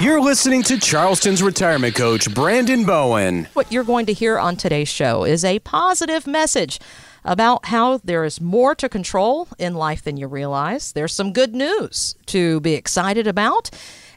You're listening to Charleston's retirement coach, Brandon Bowen. What you're going to hear on today's show is a positive message about how there is more to control in life than you realize. There's some good news to be excited about.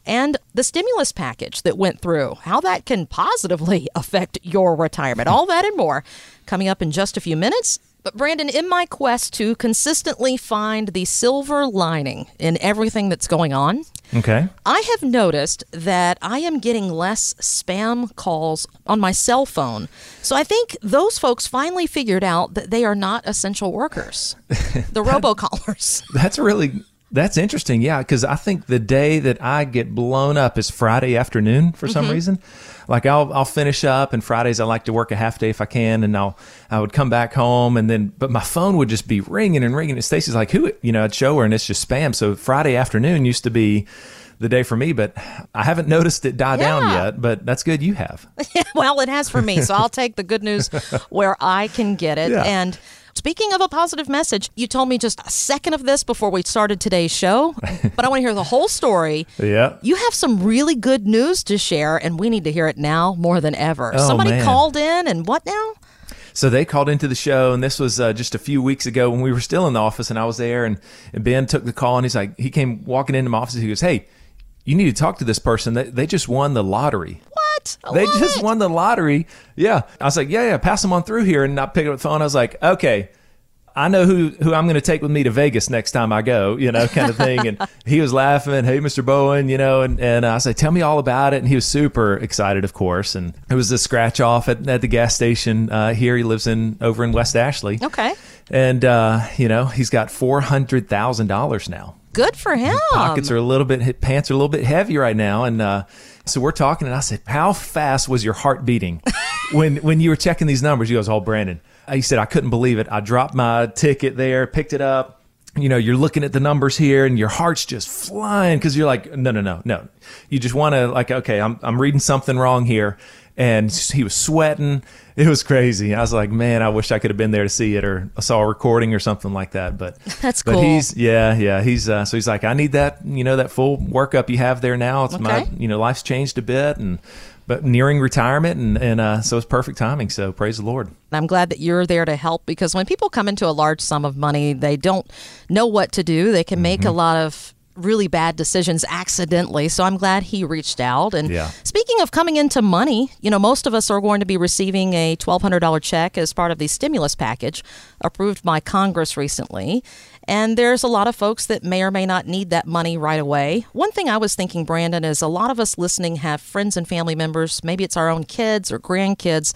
And the stimulus package that went through, how that can positively affect your retirement. All that and more coming up in just a few minutes. But, Brandon, in my quest to consistently find the silver lining in everything that's going on, Okay. I have noticed that I am getting less spam calls on my cell phone. So I think those folks finally figured out that they are not essential workers, the robocallers. That's really that's interesting. Yeah, because I think the day that I get blown up is Friday afternoon for some mm-hmm. reason. Like I'll I'll finish up, and Fridays I like to work a half day if I can, and I'll I would come back home, and then but my phone would just be ringing and ringing. And Stacy's like, "Who?" You know, I'd show her, and it's just spam. So Friday afternoon used to be the day for me, but I haven't noticed it die down yet. But that's good. You have. well, it has for me. So I'll take the good news where I can get it. Yeah. And speaking of a positive message, you told me just a second of this before we started today's show, but I want to hear the whole story. Yeah. You have some really good news to share, and we need to hear it now more than ever. Oh, Somebody man. called in, and what now? So they called into the show, and this was uh, just a few weeks ago when we were still in the office, and I was there, and, and Ben took the call, and he's like, he came walking into my office, and he goes, "Hey, you need to talk to this person. They, they just won the lottery. What? I They love just won the lottery. Yeah." I was like, "Yeah, yeah, pass them on through here," and I picked up the phone. I was like, "Okay." I know who, who I'm going to take with me to Vegas next time I go, you know, kind of thing. And he was laughing, hey, Mr. Bowen, you know, and, and I said, tell me all about it. And he was super excited, of course. And it was a scratch off at, at the gas station uh, here. He lives in over in West Ashley. Okay. And, uh, you know, he's got $400,000 now. Good for him. Pockets are a little bit, pants are a little bit heavy right now. And, uh, so we're talking, and I said, "How fast was your heart beating when when you were checking these numbers?" He goes, "Oh, Brandon," he said, "I couldn't believe it. I dropped my ticket there, picked it up. You know, you're looking at the numbers here, and your heart's just flying because you're like, no, no, no, no. You just want to like, okay, I'm I'm reading something wrong here." And he was sweating. It was crazy. I was like, man, I wish I could have been there to see it, or I saw a recording or something like that. But That's but cool. But he's yeah, yeah. He's uh, so he's like, I need that, you know, that full workup you have there now. It's my, you know, life's changed a bit, and but nearing retirement, and and uh, so it's perfect timing. So praise the Lord. I'm glad that you're there to help because when people come into a large sum of money, they don't know what to do. They can make a lot of really bad decisions accidentally. So I'm glad he reached out. And Yeah. speaking of coming into money, you know, most of us are going to be receiving a $1,200 check as part of the stimulus package approved by Congress recently. And there's a lot of folks that may or may not need that money right away. One thing I was thinking, Brandon, is a lot of us listening have friends and family members, maybe it's our own kids or grandkids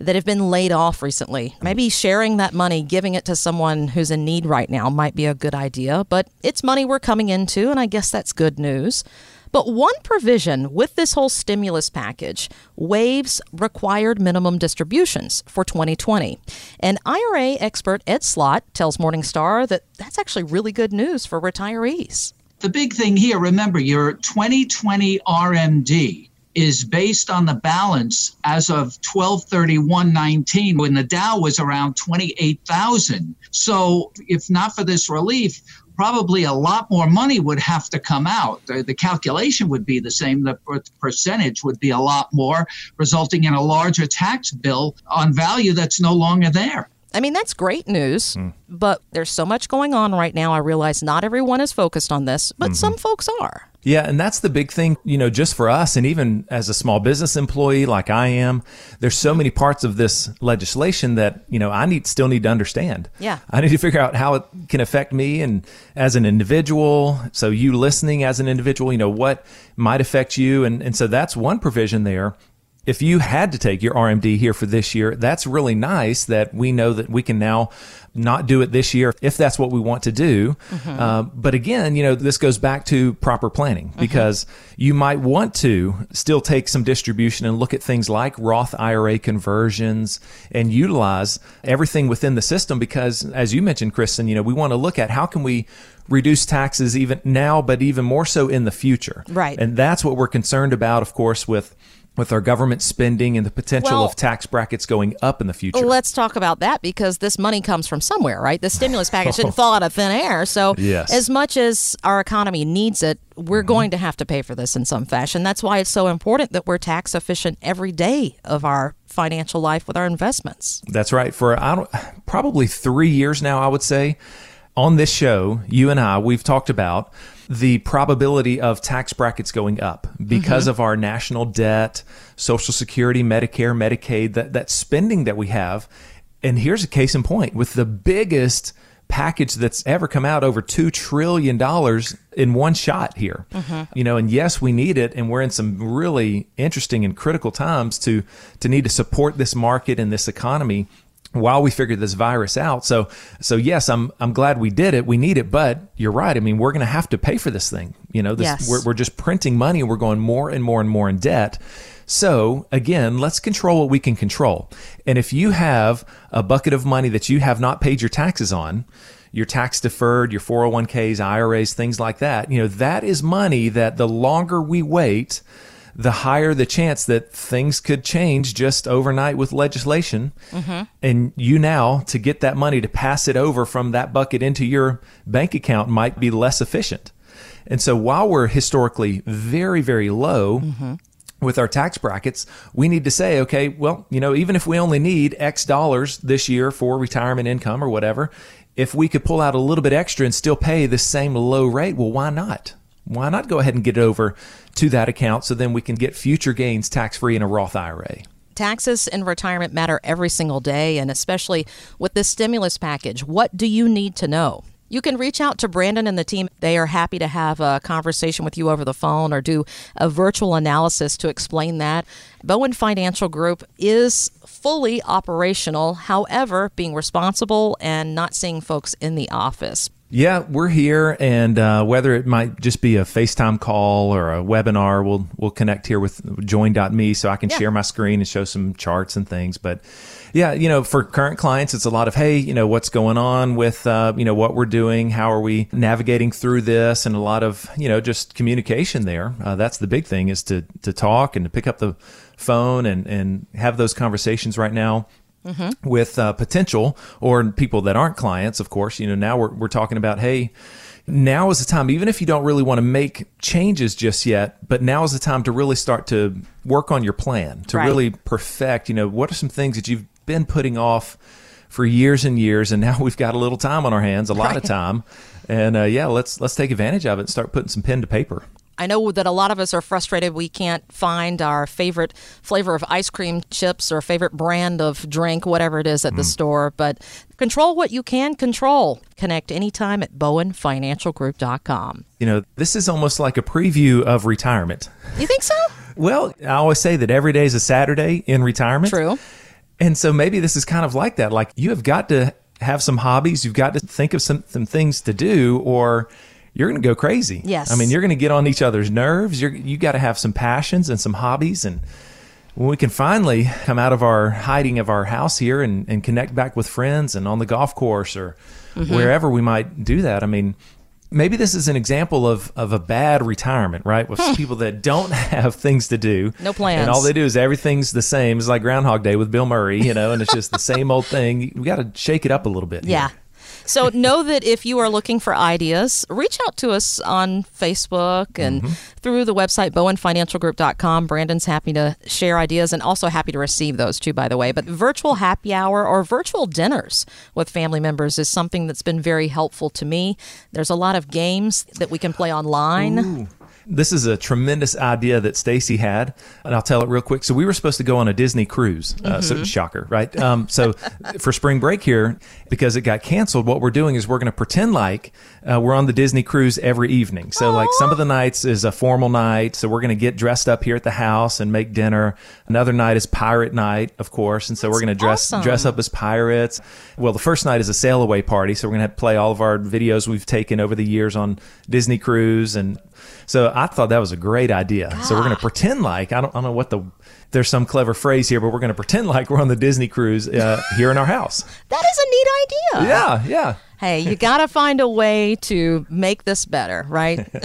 that have been laid off recently. Maybe sharing that money, giving it to someone who's in need right now might be a good idea, but it's money we're coming into, and I guess that's good news. But one provision with this whole stimulus package waives required minimum distributions for 2020. And IRA expert Ed Slott tells Morningstar that that's actually really good news for retirees. The big thing here, remember, your 2020 RMD is based on the balance as of 1231.19 when the Dow was around 28,000. So if not for this relief, probably a lot more money would have to come out. The, the calculation would be the same. The per- percentage would be a lot more, resulting in a larger tax bill on value that's no longer there. I mean, that's great news, hmm. but there's so much going on right now. I realize not everyone is focused on this, but mm-hmm. some folks are. Yeah, and that's the big thing, you know, just for us, and even as a small business employee like I am, there's so many parts of this legislation that you know I need still need to understand. Yeah. I need to figure out how it can affect me and as an individual. So you listening as an individual, you know, what might affect you, and and so that's one provision there. If you had to take your RMD here for this year, that's really nice that we know that we can now not do it this year if that's what we want to do. Uh, but again, you know, this goes back to proper planning because you might want to still take some distribution and look at things like Roth IRA conversions and utilize everything within the system because, as you mentioned, Kristen, you know, we want to look at how can we reduce taxes even now, but even more so in the future. Right. And that's what we're concerned about, of course, with with our government spending and the potential Well- of tax brackets going up in the future. Let's talk about that because this money comes from somewhere, right? The stimulus package didn't fall out of thin air. So, Yes. as much as our economy needs it, we're mm-hmm. going to have to pay for this in some fashion. That's why it's so important that we're tax efficient every day of our financial life with our investments. That's right. For I don't, probably three years now, I would say, on this show, you and I, we've talked about the probability of tax brackets going up because mm-hmm. of our national debt, Social Security, Medicare, Medicaid, that, that spending that we have. And here's a case in point with the biggest package that's ever come out over $2 trillion in one shot here. Mm-hmm. You know, and yes, we need it. And we're in some really interesting and critical times to, to need to support this market and this economy while we figure this virus out. So, so yes, I'm, I'm glad we did it. We need it, but you're right. I mean, we're going to have to pay for this thing. You know, this, Yes. we're, we're just printing money. We're going more and more and more in debt. So again, let's control what we can control. And if you have a bucket of money that you have not paid your taxes on, your tax deferred, your 401ks, IRAs, things like that, you know, that is money that the longer we wait, the higher the chance that things could change just overnight with legislation. Mm-hmm. And you now, to get that money to pass it over from that bucket into your bank account might be less efficient. And so while we're historically very, very low, mm-hmm. with our tax brackets, we need to say, okay, well, you know, even if we only need X dollars this year for retirement income or whatever, if we could pull out a little bit extra and still pay the same low rate, well, why not? Why not go ahead and get it over to that account so then we can get future gains tax free in a Roth IRA? Taxes in retirement matter every single day, and especially with this stimulus package. What do you need to know? You can reach out to Brandon and the team. They are happy to have a conversation with you over the phone or do a virtual analysis to explain that. Bowen Financial Group is fully operational, however, being responsible and not seeing folks in the office. Yeah, we're here, and uh, whether it might just be a FaceTime call or a webinar, we'll we'll connect here with join.me so I can Yeah. share my screen and show some charts and things. But yeah, you know, for current clients, it's a lot of hey, you know, what's going on with uh, you know what we're doing, how are we navigating through this, and a lot of you know just communication there. Uh, that's the big thing is to to talk and to pick up the phone and and have those conversations right now with uh, potential or people that aren't clients, of course. You know, now we're, we're talking about, hey, now is the time, even if you don't really want to make changes just yet, but now is the time to really start to work on your plan, to Right. really perfect, you know, what are some things that you've been putting off for years and years, and now we've got a little time on our hands, a lot of time. And uh, yeah, let's let's take advantage of it and start putting some pen to paper. I know that a lot of us are frustrated we can't find our favorite flavor of ice cream chips or favorite brand of drink, whatever it is at the mm. store, but control what you can control. Connect anytime at bowenfinancialgroup.com. You know, this is almost like a preview of retirement. You think so? Well, I always say that every day is a Saturday in retirement. True. And so maybe this is kind of like that. Like you have got to have some hobbies. You've got to think of some, some things to do or you're going to go crazy. Yes. I mean, you're going to get on each other's nerves. You're, you got to have some passions and some hobbies. And when we can finally come out of our hiding of our house here and, and connect back with friends and on the golf course or Mm-hmm. wherever we might do that, I mean, maybe this is an example of, of a bad retirement, right? With people that don't have things to do. Hmm. No plans. And all they do is everything's the same. It's like Groundhog Day with Bill Murray, you know, and it's just the same old thing. We got to shake it up a little bit. here. So know that if you are looking for ideas, reach out to us on Facebook and mm-hmm. through the website bowenfinancialgroup.com. Brandon's happy to share ideas and also happy to receive those too, by the way. But virtual happy hour or virtual dinners with family members is something that's been very helpful to me. There's a lot of games that we can play online. This is a tremendous idea that Stacy had, and I'll tell it real quick. So we were supposed to go on a Disney cruise. Uh, so shocker, right? Um, so for spring break here, because it got canceled, what we're doing is we're going to pretend like uh, we're on the Disney cruise every evening. So like some of the nights is a formal night, so we're going to get dressed up here at the house and make dinner. Another night is pirate night, of course, and so we're going to dress awesome. dress up as pirates. Well, the first night is a sail away party, so we're going to play all of our videos we've taken over the years on Disney cruise and so I thought that was a great idea. So we're going to pretend like I don't, I don't know what the there's some clever phrase here, but we're going to pretend like we're on the Disney cruise uh, here in our house. That is a neat idea. Yeah, yeah. Hey, you got to find a way to make this better, right?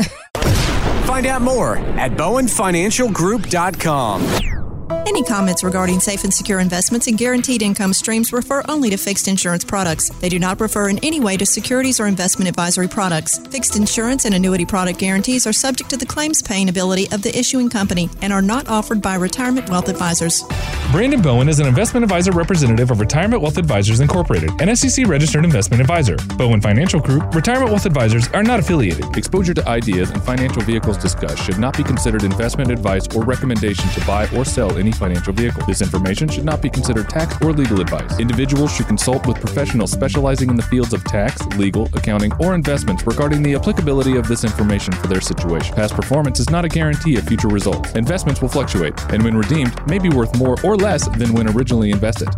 Find out more at bowenfinancialgroup.com. Any comments regarding safe and secure investments and guaranteed income streams refer only to fixed insurance products. They do not refer in any way to securities or investment advisory products. Fixed insurance and annuity product guarantees are subject to the claims paying ability of the issuing company and are not offered by Retirement Wealth Advisors. Brandon Bowen is an investment advisor representative of Retirement Wealth Advisors Incorporated, an SEC registered investment advisor. Bowen Financial Group, Retirement Wealth Advisors are not affiliated. Exposure to ideas and financial vehicles discussed should not be considered investment advice or recommendation to buy or sell any financial vehicle. This information should not be considered tax or legal advice. Individuals should consult with professionals specializing in the fields of tax, legal, accounting, or investments regarding the applicability of this information for their situation. Past performance is not a guarantee of future results. Investments will fluctuate, and when redeemed, may be worth more or less than when originally invested.